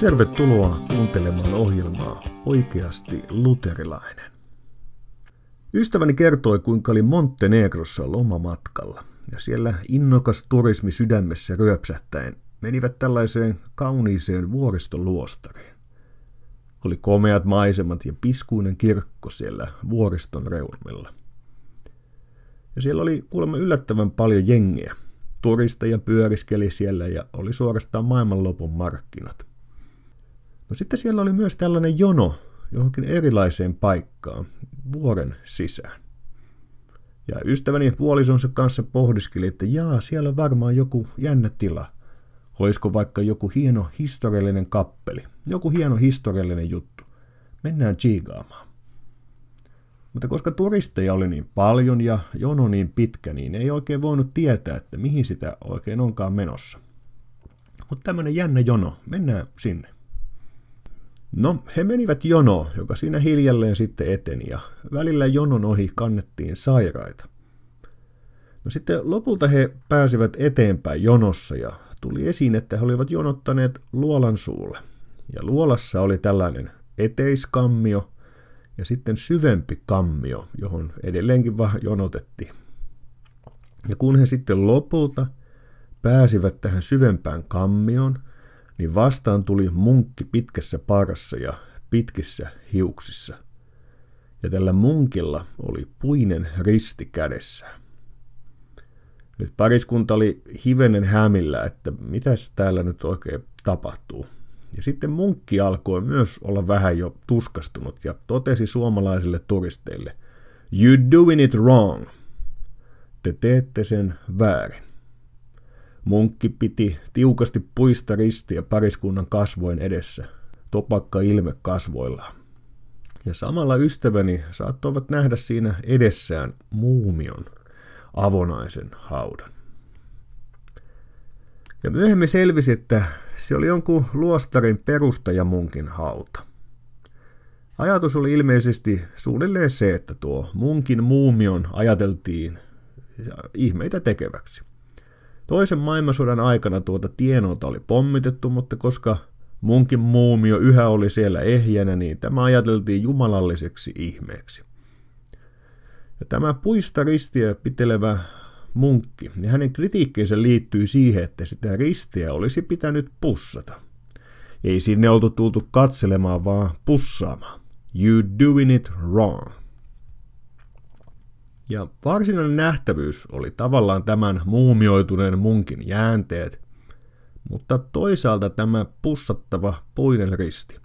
Tervetuloa kuuntelemaan ohjelmaa Oikeasti luterilainen. Ystäväni kertoi, kuinka oli Montenegrossa lomamatkalla ja siellä innokas turismi sydämessä ryöpsähtäen menivät tällaiseen kauniiseen vuoristoluostariin. Oli komeat maisemat ja piskuinen kirkko siellä vuoriston reunmilla. Ja siellä oli kuulemma yllättävän paljon jengiä. Turisteja pyöriskeli siellä ja oli suorastaan maailmanlopun markkinat. No sitten siellä oli myös tällainen jono johonkin erilaiseen paikkaan vuoren sisään. Ja ystäväni puolisonsa kanssa pohdiskeli, että jaa, siellä on varmaan joku jännä tila. Olisiko vaikka joku hieno historiallinen kappeli, joku hieno historiallinen juttu. Mennään chiigaamaan. Mutta koska turisteja oli niin paljon ja jono niin pitkä, niin ei oikein voinut tietää, että mihin sitä oikein onkaan menossa. Mutta tämmöinen jännä jono, mennään sinne. No, he menivät jono, joka siinä hiljalleen sitten eteni, ja välillä jonon ohi kannettiin sairaita. No sitten lopulta he pääsivät eteenpäin jonossa, ja tuli esiin, että he olivat jonottaneet luolan suulle. Ja luolassa oli tällainen eteiskammio, ja sitten syvempi kammio, johon edelleenkin vaan jonotettiin. Ja kun he sitten lopulta pääsivät tähän syvempään kammioon, niin vastaan tuli munkki pitkässä parassa ja pitkissä hiuksissa. Ja tällä munkilla oli puinen risti kädessään. Nyt pariskunta oli hivenen hämillä, että mitäs täällä nyt oikein tapahtuu. Ja sitten munkki alkoi myös olla vähän jo tuskastunut ja totesi suomalaisille turisteille, You doing it wrong. Te teette sen väärin. Munkki piti tiukasti puista ristiä pariskunnan kasvoin edessä, topakka ilme kasvoillaan. Ja samalla ystäväni saattoivat nähdä siinä edessään muumion, avonaisen haudan. Ja myöhemmin selvisi, että se oli jonkun luostarin perustajamunkin hauta. Ajatus oli ilmeisesti suunnilleen se, että tuo munkin muumion ajateltiin ihmeitä tekeväksi. Toisen maailmansodan aikana tuota tienoota oli pommitettu, mutta koska munkin muumio yhä oli siellä ehjänä, niin tämä ajateltiin jumalalliseksi ihmeeksi. Ja tämä puista ristiä pitelevä munkki, ja hänen kritiikkinsä liittyy siihen, että sitä ristiä olisi pitänyt pussata. Ei sinne oltu tultu katselemaan, vaan pussaamaan. You doing it wrong. Ja varsinainen nähtävyys oli tavallaan tämän muumioituneen munkin jäänteet, mutta toisaalta tämä pussattava puinen risti.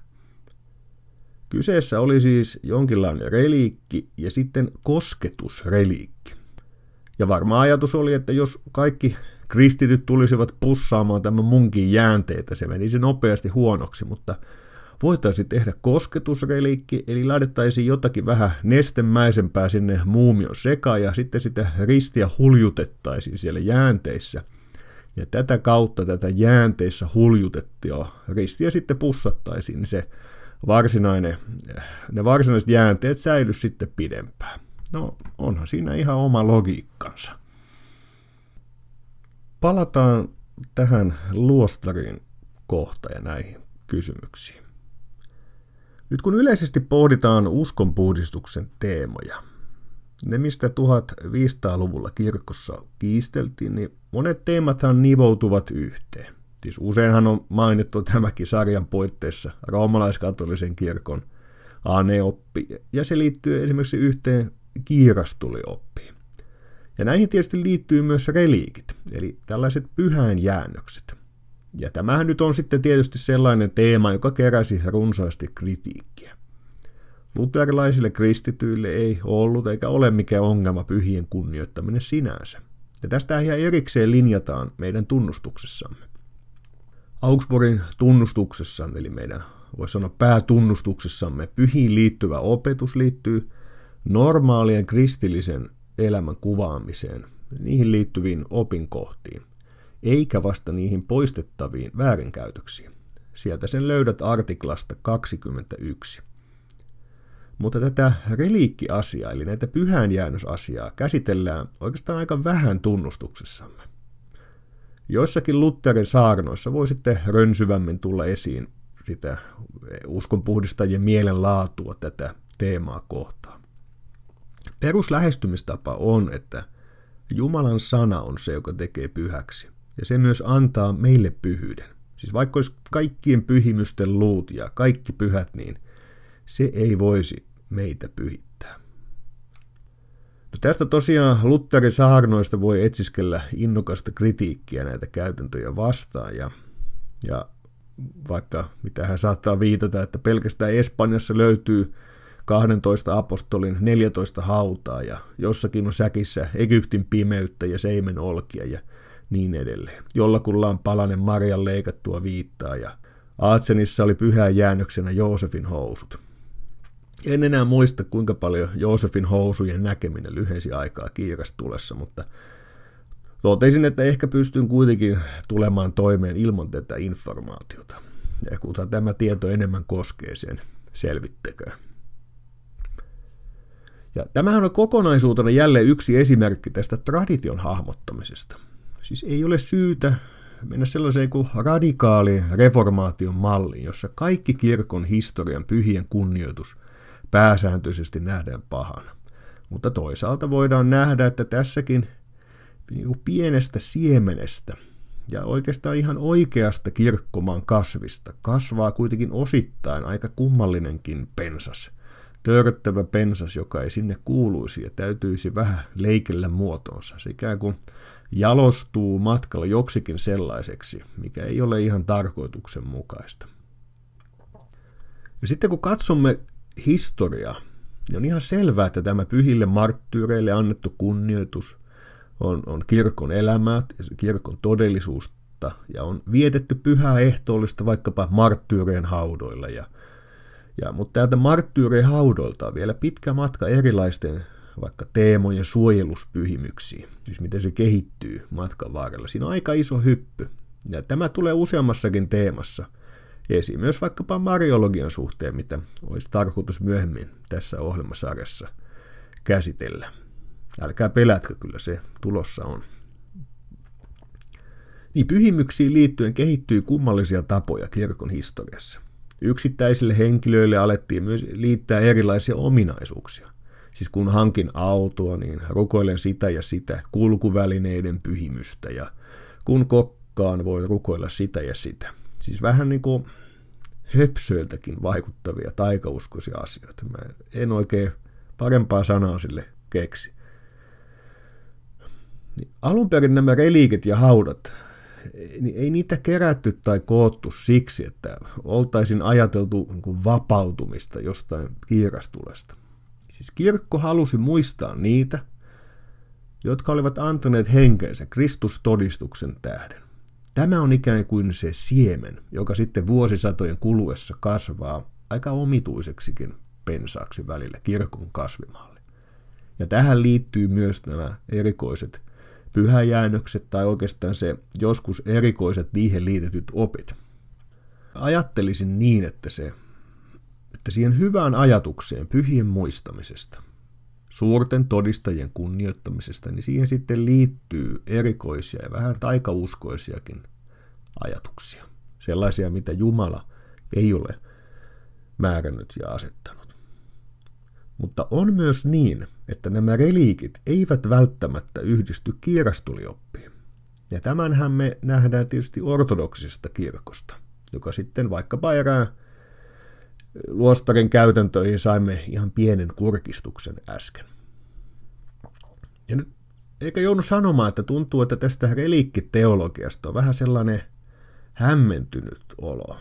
Kyseessä oli siis jonkinlainen reliikki ja sitten kosketusreliikki. Ja varma ajatus oli, että jos kaikki kristityt tulisivat pussaamaan tämän munkin jäänteitä, se menisi nopeasti huonoksi, mutta voitaisiin tehdä kosketusreliikki, eli laitettaisiin jotakin vähän nestemäisempää sinne muumion sekaan ja sitten sitä ristiä huljutettaisiin siellä jäänteissä. Ja tätä kautta tätä jäänteissä huljutettia ristiä sitten pussattaisiin, niin se varsinainen, ne varsinaiset jäänteet säily sitten pidempään. No onhan siinä ihan oma logiikkansa. Palataan tähän luostarin kohta ja näihin kysymyksiin. Nyt kun yleisesti pohditaan uskonpuhdistuksen teemoja, ne mistä 1500-luvulla kirkossa kiisteltiin, niin monet teemathan nivoutuvat yhteen. Siis useinhan on mainittu tämäkin sarjan puitteissa roomalaiskatolisen kirkon aneoppi, ja se liittyy esimerkiksi yhteen kiirastulioppiin. Ja näihin tietysti liittyy myös reliikit, eli tällaiset pyhäinjäännökset – ja tämähän nyt on sitten tietysti sellainen teema, joka keräsi runsaasti kritiikkiä. Luterilaisille kristityille ei ollut eikä ole mikään ongelma pyhien kunnioittaminen sinänsä. Ja tästä ihan erikseen linjataan meidän tunnustuksessamme. Augsburgin tunnustuksessa, eli meidän voisi sanoa päätunnustuksessamme, pyhiin liittyvä opetus liittyy normaalien kristillisen elämän kuvaamiseen, niihin liittyviin opinkohtiin eikä vasta niihin poistettaviin väärinkäytöksiin. Sieltä sen löydät artiklasta 21. Mutta tätä reliikkiasiaa, eli näitä pyhäänjäännösasiaa, käsitellään oikeastaan aika vähän tunnustuksessamme. Joissakin Lutherin saarnoissa voi sitten rönsyvämmin tulla esiin sitä uskonpuhdistajien mielenlaatua tätä teemaa kohtaan. Peruslähestymistapa on, että Jumalan sana on se, joka tekee pyhäksi. Ja se myös antaa meille pyhyyden. Siis vaikka olisi kaikkien pyhimysten luut ja kaikki pyhät, niin se ei voisi meitä pyhittää. No tästä tosiaan Lutterin saarnoista voi etsiskellä innokasta kritiikkiä näitä käytäntöjä vastaan ja, ja vaikka mitä hän saattaa viitata, että pelkästään Espanjassa löytyy 12 apostolin 14 hautaa ja jossakin on säkissä Egyptin pimeyttä ja seimen olkia ja niin edelleen. Jollakulla on palanen Marian leikattua viittaa ja Aatsenissa oli pyhään jäännöksenä Joosefin housut. En enää muista, kuinka paljon Joosefin housujen näkeminen lyhensi aikaa kiirastulessa, mutta totesin, että ehkä pystyn kuitenkin tulemaan toimeen ilman tätä informaatiota. Ja kun tämä tieto enemmän koskee sen, selvittäkää. Ja tämähän on kokonaisuutena jälleen yksi esimerkki tästä tradition hahmottamisesta. Siis ei ole syytä mennä sellaiseen kuin radikaali reformaation malliin, jossa kaikki kirkon historian pyhien kunnioitus pääsääntöisesti nähdään pahana. Mutta toisaalta voidaan nähdä, että tässäkin niin pienestä siemenestä ja oikeastaan ihan oikeasta kirkkomaan kasvista kasvaa kuitenkin osittain aika kummallinenkin pensas. Törttävä pensas, joka ei sinne kuuluisi ja täytyisi vähän leikellä muotoonsa. Se ikään kuin jalostuu matkalla joksikin sellaiseksi, mikä ei ole ihan tarkoituksenmukaista. Ja sitten kun katsomme historiaa, niin on ihan selvää, että tämä pyhille marttyyreille annettu kunnioitus on, on kirkon elämää, kirkon todellisuutta ja on vietetty pyhää ehtoollista vaikkapa marttyyreen haudoilla. Ja, ja, mutta täältä marttyyreen haudoilta on vielä pitkä matka erilaisten vaikka teemojen suojeluspyhimyksiin, siis miten se kehittyy matkan varrella. Siinä on aika iso hyppy, ja tämä tulee useammassakin teemassa esiin, myös vaikkapa mariologian suhteen, mitä olisi tarkoitus myöhemmin tässä ohjelmasarjassa käsitellä. Älkää pelätkö, kyllä se tulossa on. Niin pyhimyksiin liittyen kehittyy kummallisia tapoja kirkon historiassa. Yksittäisille henkilöille alettiin myös liittää erilaisia ominaisuuksia. Siis kun hankin autoa, niin rukoilen sitä ja sitä kulkuvälineiden pyhimystä ja kun kokkaan voi rukoilla sitä ja sitä. Siis vähän niin kuin höpsöiltäkin vaikuttavia taikauskoisia asioita. Mä en oikein parempaa sanaa sille keksi. Niin alun perin nämä reliikit ja haudat, niin ei niitä kerätty tai koottu siksi, että oltaisiin ajateltu niin vapautumista jostain kiirastulesta. Siis kirkko halusi muistaa niitä, jotka olivat antaneet henkensä Kristustodistuksen tähden. Tämä on ikään kuin se siemen, joka sitten vuosisatojen kuluessa kasvaa aika omituiseksikin pensaaksi välillä kirkon kasvimalle. Ja tähän liittyy myös nämä erikoiset pyhäjäännökset tai oikeastaan se joskus erikoiset niihin liitetyt opit. Ajattelisin niin, että se että siihen hyvään ajatukseen pyhien muistamisesta, suurten todistajien kunnioittamisesta, niin siihen sitten liittyy erikoisia ja vähän taikauskoisiakin ajatuksia. Sellaisia, mitä Jumala ei ole määrännyt ja asettanut. Mutta on myös niin, että nämä reliikit eivät välttämättä yhdisty kiirastulioppiin. Ja tämänhän me nähdään tietysti ortodoksisesta kirkosta, joka sitten vaikkapa erään luostarin käytäntöihin saimme ihan pienen kurkistuksen äsken. Ja nyt eikä joudun sanomaan, että tuntuu, että tästä reliikkiteologiasta on vähän sellainen hämmentynyt olo.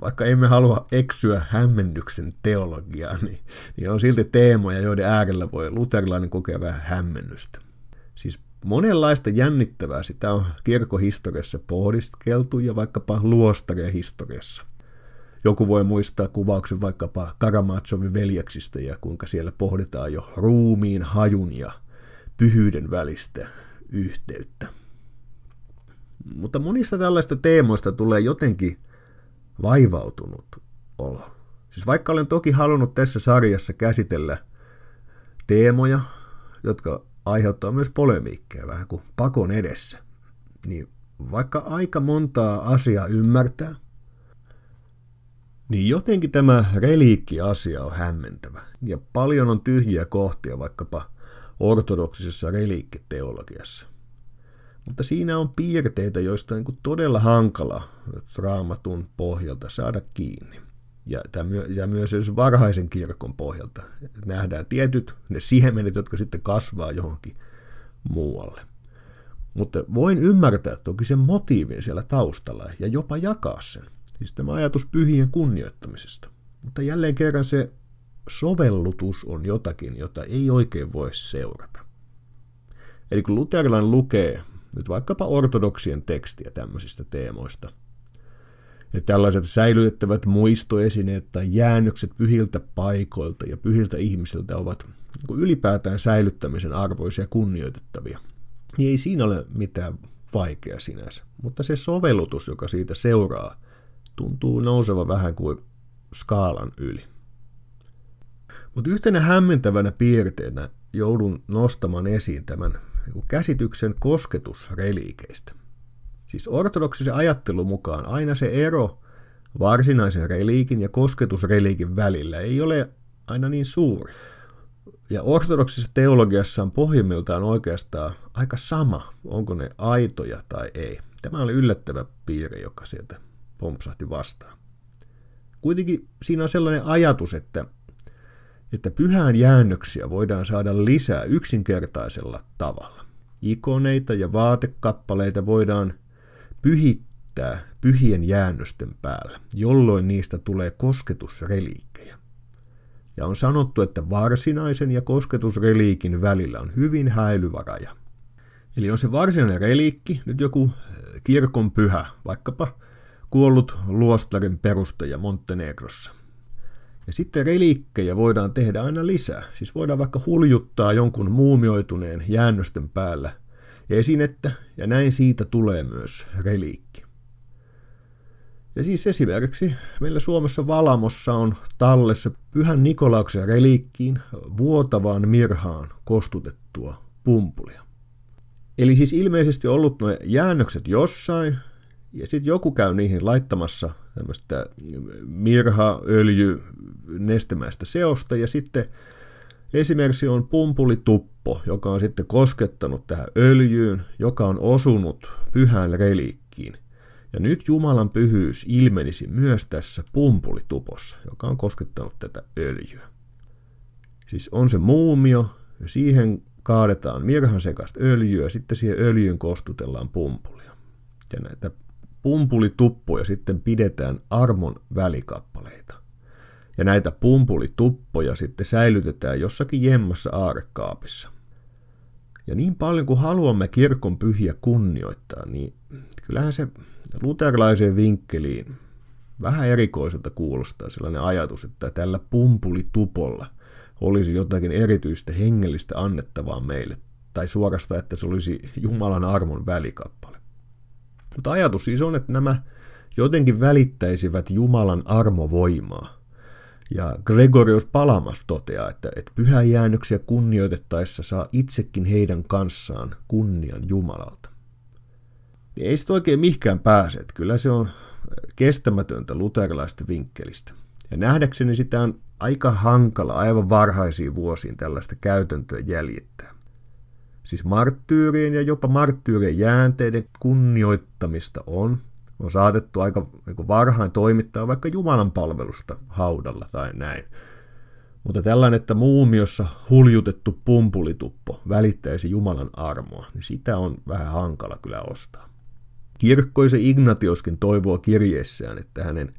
Vaikka emme halua eksyä hämmennyksen teologiaan, niin, niin on silti teemoja, joiden äärellä voi luterilainen kokea vähän hämmennystä. Siis monenlaista jännittävää sitä on kirkohistoriassa pohdiskeltu ja vaikkapa luostarien historiassa – joku voi muistaa kuvauksen vaikkapa Karamatsovin veljeksistä ja kuinka siellä pohditaan jo ruumiin hajun ja pyhyyden välistä yhteyttä. Mutta monista tällaista teemoista tulee jotenkin vaivautunut olo. Siis vaikka olen toki halunnut tässä sarjassa käsitellä teemoja, jotka aiheuttaa myös polemiikkeja vähän kuin pakon edessä, niin vaikka aika montaa asiaa ymmärtää – Niin jotenkin tämä reliikki-asia on hämmentävä. Ja paljon on tyhjiä kohtia vaikkapa ortodoksisessa reliikkiteologiassa. Mutta siinä on piirteitä, joista on niin todella hankala raamatun pohjalta saada kiinni. Ja, ja myös varhaisen kirkon pohjalta nähdään tietyt ne siemenet, jotka sitten kasvaa johonkin muualle. Mutta voin ymmärtää toki sen motiivin siellä taustalla ja jopa jakaa sen. Siis tämä ajatus pyhien kunnioittamisesta. Mutta jälleen kerran se sovellutus on jotakin, jota ei oikein voi seurata. Eli kun luterilainen lukee nyt vaikkapa ortodoksien tekstiä tämmöisistä teemoista, ja tällaiset säilytettävät muistoesineet tai jäännökset pyhiltä paikoilta ja pyhiltä ihmisiltä ovat niin ylipäätään säilyttämisen arvoisia ja kunnioitettavia, niin ei siinä ole mitään vaikea sinänsä. Mutta se sovellutus, joka siitä seuraa, tuntuu nouseva vähän kuin skaalan yli. Mutta yhtenä hämmentävänä piirteenä joudun nostamaan esiin tämän niin käsityksen kosketusreliikeistä. Siis ortodoksisen ajattelun mukaan aina se ero varsinaisen reliikin ja kosketusreliikin välillä ei ole aina niin suuri. Ja ortodoksisessa teologiassa on pohjimmiltaan oikeastaan aika sama, onko ne aitoja tai ei. Tämä oli yllättävä piirre, joka sieltä pompsahti vastaan. Kuitenkin siinä on sellainen ajatus, että, että pyhään jäännöksiä voidaan saada lisää yksinkertaisella tavalla. Ikoneita ja vaatekappaleita voidaan pyhittää pyhien jäännösten päällä, jolloin niistä tulee kosketusreliikkejä. Ja on sanottu, että varsinaisen ja kosketusreliikin välillä on hyvin häilyvä raja. Eli on se varsinainen reliikki, nyt joku kirkon pyhä, vaikkapa kuollut luostarin perustaja Montenegrossa. Ja sitten reliikkejä voidaan tehdä aina lisää. Siis voidaan vaikka huljuttaa jonkun muumioituneen jäännösten päällä esinettä, ja näin siitä tulee myös reliikki. Ja siis esimerkiksi meillä Suomessa Valamossa on tallessa Pyhän Nikolauksen reliikkiin vuotavaan mirhaan kostutettua pumpulia. Eli siis ilmeisesti ollut nuo jäännökset jossain, ja sitten joku käy niihin laittamassa tämmöistä mirha, öljy, nestemäistä seosta, ja sitten esimerkiksi on pumpulituppo, joka on sitten koskettanut tähän öljyyn, joka on osunut pyhään reliikkiin. Ja nyt Jumalan pyhyys ilmenisi myös tässä pumpulitupossa, joka on koskettanut tätä öljyä. Siis on se muumio, ja siihen kaadetaan mirhan sekasta öljyä, ja sitten siihen öljyyn kostutellaan pumpulia. Ja näitä pumpulituppoja sitten pidetään armon välikappaleita. Ja näitä pumpulituppoja sitten säilytetään jossakin jemmassa aarekaapissa. Ja niin paljon kuin haluamme kirkon pyhiä kunnioittaa, niin kyllähän se luterilaiseen vinkkeliin vähän erikoiselta kuulostaa sellainen ajatus, että tällä pumpulitupolla olisi jotakin erityistä hengellistä annettavaa meille, tai suorastaan, että se olisi Jumalan armon välikappale. Mutta ajatus siis on, että nämä jotenkin välittäisivät Jumalan armovoimaa. Ja Gregorius Palamas toteaa, että, että pyhäjäännöksiä kunnioitettaessa saa itsekin heidän kanssaan kunnian Jumalalta. Ei sitä oikein mihkään pääse, että kyllä se on kestämätöntä luterilaista vinkkelistä. Ja nähdäkseni sitä on aika hankala aivan varhaisiin vuosiin tällaista käytäntöä jäljittää siis marttyyrien ja jopa marttyyrien jäänteiden kunnioittamista on. On saatettu aika niin varhain toimittaa vaikka Jumalan palvelusta haudalla tai näin. Mutta tällainen, että muumiossa huljutettu pumpulituppo välittäisi Jumalan armoa, niin sitä on vähän hankala kyllä ostaa. Kirkkoisen Ignatioskin toivoo kirjeessään, että hänen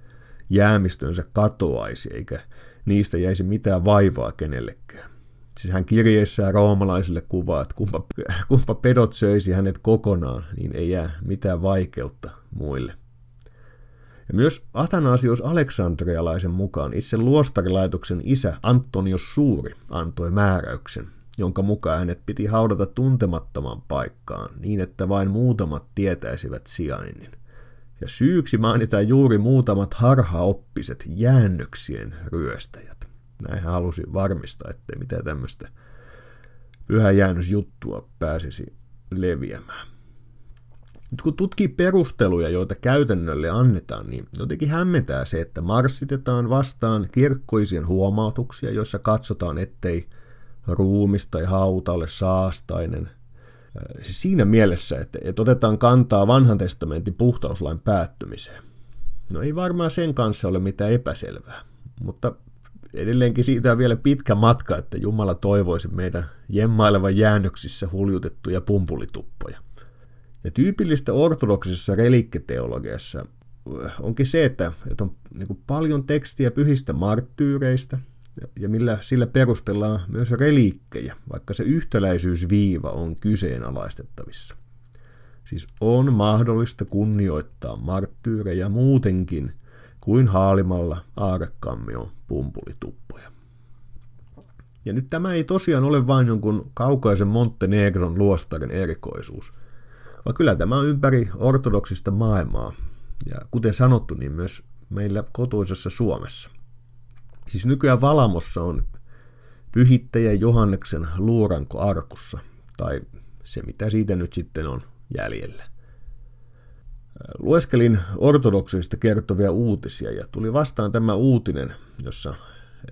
jäämistönsä katoaisi eikä niistä jäisi mitään vaivaa kenellekään. Siis hän kirjeessään roomalaisille kuvaa, että kumpa, kumpa pedot söisi hänet kokonaan, niin ei jää mitään vaikeutta muille. Ja myös Athanasios Aleksandrialaisen mukaan itse luostarilaitoksen isä Antonios Suuri antoi määräyksen, jonka mukaan hänet piti haudata tuntemattoman paikkaan niin, että vain muutamat tietäisivät sijainnin. Ja syyksi mainitaan juuri muutamat harhaoppiset jäännöksien ryöstäjät. Näin hän halusi varmistaa, ettei mitään tämmöistä pyhäjäännösjuttua pääsisi leviämään. Nyt kun tutkii perusteluja, joita käytännölle annetaan, niin jotenkin hämmentää se, että marssitetaan vastaan kirkkoisien huomautuksia, joissa katsotaan, ettei ruumis tai hauta ole saastainen. Siis siinä mielessä, että, että otetaan kantaa vanhan testamentin puhtauslain päättymiseen. No ei varmaan sen kanssa ole mitään epäselvää, mutta edelleenkin siitä on vielä pitkä matka, että Jumala toivoisi meidän jemmailevan jäännöksissä huljutettuja pumpulituppoja. Ja tyypillistä ortodoksisessa relikkiteologiassa äh, onkin se, että, on niin paljon tekstiä pyhistä marttyyreistä, ja millä sillä perustellaan myös reliikkejä, vaikka se yhtäläisyysviiva on kyseenalaistettavissa. Siis on mahdollista kunnioittaa marttyyrejä muutenkin kuin haalimalla aarekammion pumpulituppoja. Ja nyt tämä ei tosiaan ole vain jonkun kaukaisen Montenegron luostarin erikoisuus, vaan kyllä tämä on ympäri ortodoksista maailmaa, ja kuten sanottu, niin myös meillä kotoisessa Suomessa. Siis nykyään Valamossa on pyhittäjä Johanneksen luuranko arkussa, tai se mitä siitä nyt sitten on jäljellä. Lueskelin ortodoksista kertovia uutisia ja tuli vastaan tämä uutinen, jossa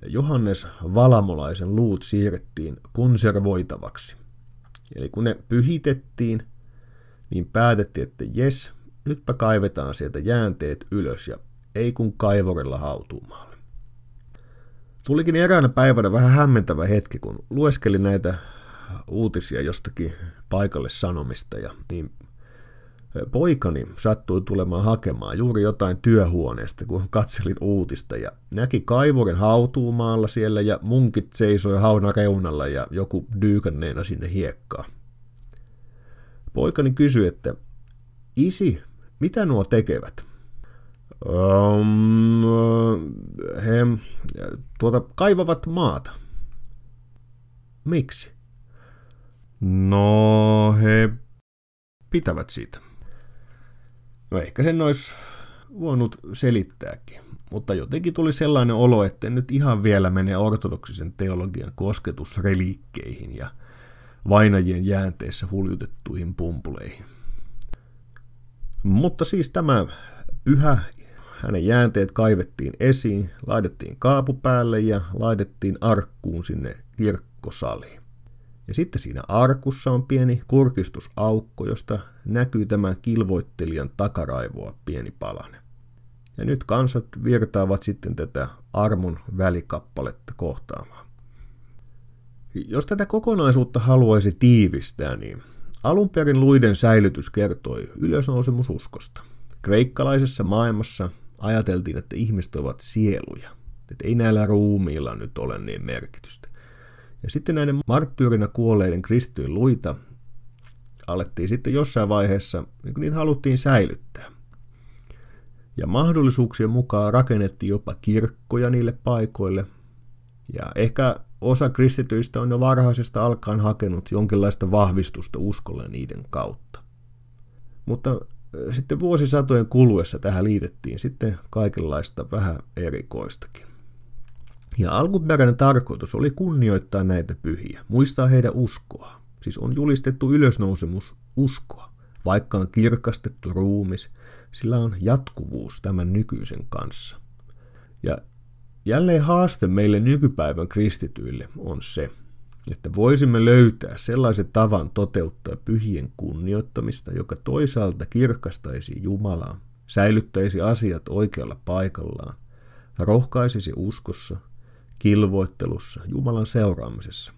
Johannes Valamolaisen luut siirrettiin konservoitavaksi. Eli kun ne pyhitettiin, niin päätettiin, että jes, nytpä kaivetaan sieltä jäänteet ylös ja ei kun kaivorilla hautuumaalle. Tulikin eräänä päivänä vähän hämmentävä hetki, kun lueskelin näitä uutisia jostakin paikalle sanomista ja niin poikani sattui tulemaan hakemaan juuri jotain työhuoneesta, kun katselin uutista ja näki kaivurin hautuumaalla siellä ja munkit seisoi hauna reunalla ja joku dyykänneena sinne hiekkaa. Poikani kysyi, että isi, mitä nuo tekevät? Um, he tuota, kaivavat maata. Miksi? No, he pitävät siitä. No ehkä sen olisi voinut selittääkin, mutta jotenkin tuli sellainen olo, että nyt ihan vielä menee ortodoksisen teologian kosketusreliikkeihin ja vainajien jäänteessä huljutettuihin pumpuleihin. Mutta siis tämä pyhä, hänen jäänteet kaivettiin esiin, laitettiin kaapu päälle ja laitettiin arkkuun sinne kirkkosaliin. Ja sitten siinä arkussa on pieni kurkistusaukko, josta näkyy tämän kilvoittelijan takaraivoa pieni palane. Ja nyt kansat virtaavat sitten tätä armon välikappaletta kohtaamaan. Jos tätä kokonaisuutta haluaisi tiivistää, niin alun perin luiden säilytys kertoi ylösnousemususkosta. Kreikkalaisessa maailmassa ajateltiin, että ihmiset ovat sieluja, että ei näillä ruumiilla nyt ole niin merkitystä. Ja sitten näiden marttyyrinä kuolleiden kristyjen luita alettiin sitten jossain vaiheessa, niin niitä haluttiin säilyttää. Ja mahdollisuuksien mukaan rakennettiin jopa kirkkoja niille paikoille. Ja ehkä osa kristityistä on jo varhaisesta alkaen hakenut jonkinlaista vahvistusta uskolle niiden kautta. Mutta sitten vuosisatojen kuluessa tähän liitettiin sitten kaikenlaista vähän erikoistakin. Ja alkuperäinen tarkoitus oli kunnioittaa näitä pyhiä, muistaa heidän uskoa. Siis on julistettu ylösnousemus uskoa. Vaikka on kirkastettu ruumis, sillä on jatkuvuus tämän nykyisen kanssa. Ja jälleen haaste meille nykypäivän kristityille on se, että voisimme löytää sellaisen tavan toteuttaa pyhien kunnioittamista, joka toisaalta kirkastaisi Jumalaa, säilyttäisi asiat oikealla paikallaan, rohkaisisi uskossa – kilvoittelussa, Jumalan seuraamisessa.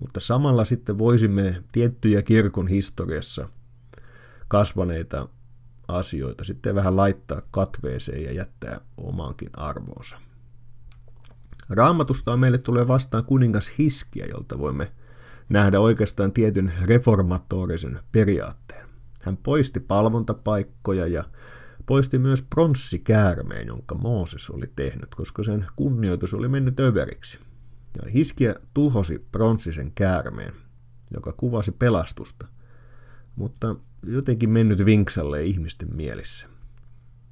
Mutta samalla sitten voisimme tiettyjä kirkon historiassa kasvaneita asioita sitten vähän laittaa katveeseen ja jättää omaankin arvoonsa. Raamatusta meille tulee vastaan kuningas Hiskiä, jolta voimme nähdä oikeastaan tietyn reformatorisen periaatteen. Hän poisti palvontapaikkoja ja poisti myös pronssikäärmeen, jonka Mooses oli tehnyt, koska sen kunnioitus oli mennyt överiksi. Ja Hiskiä tuhosi pronssisen käärmeen, joka kuvasi pelastusta, mutta jotenkin mennyt vinksalle ihmisten mielissä.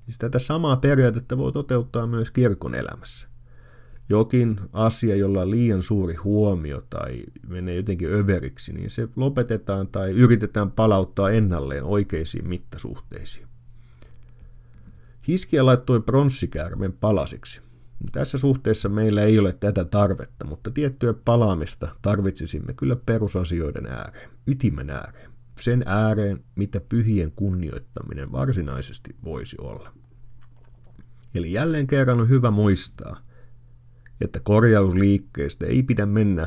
Siis tätä samaa periaatetta voi toteuttaa myös kirkon elämässä. jokin asia, jolla on liian suuri huomio tai menee jotenkin överiksi, niin se lopetetaan tai yritetään palauttaa ennalleen oikeisiin mittasuhteisiin. Hiskia laittoi pronssikäärmeen palasiksi. Tässä suhteessa meillä ei ole tätä tarvetta, mutta tiettyä palaamista tarvitsisimme kyllä perusasioiden ääreen, ytimen ääreen, sen ääreen, mitä pyhien kunnioittaminen varsinaisesti voisi olla. Eli jälleen kerran on hyvä muistaa, että korjausliikkeestä ei pidä mennä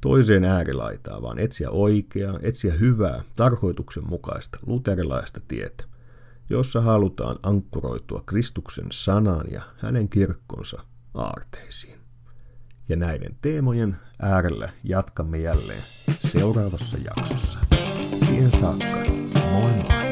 toiseen äärilaitaan, vaan etsiä oikeaa, etsiä hyvää, tarkoituksenmukaista, luterilaista tietä, jossa halutaan ankkuroitua Kristuksen sanaan ja hänen kirkkonsa aarteisiin. Ja näiden teemojen äärellä jatkamme jälleen seuraavassa jaksossa. Siihen saakka, moi moi!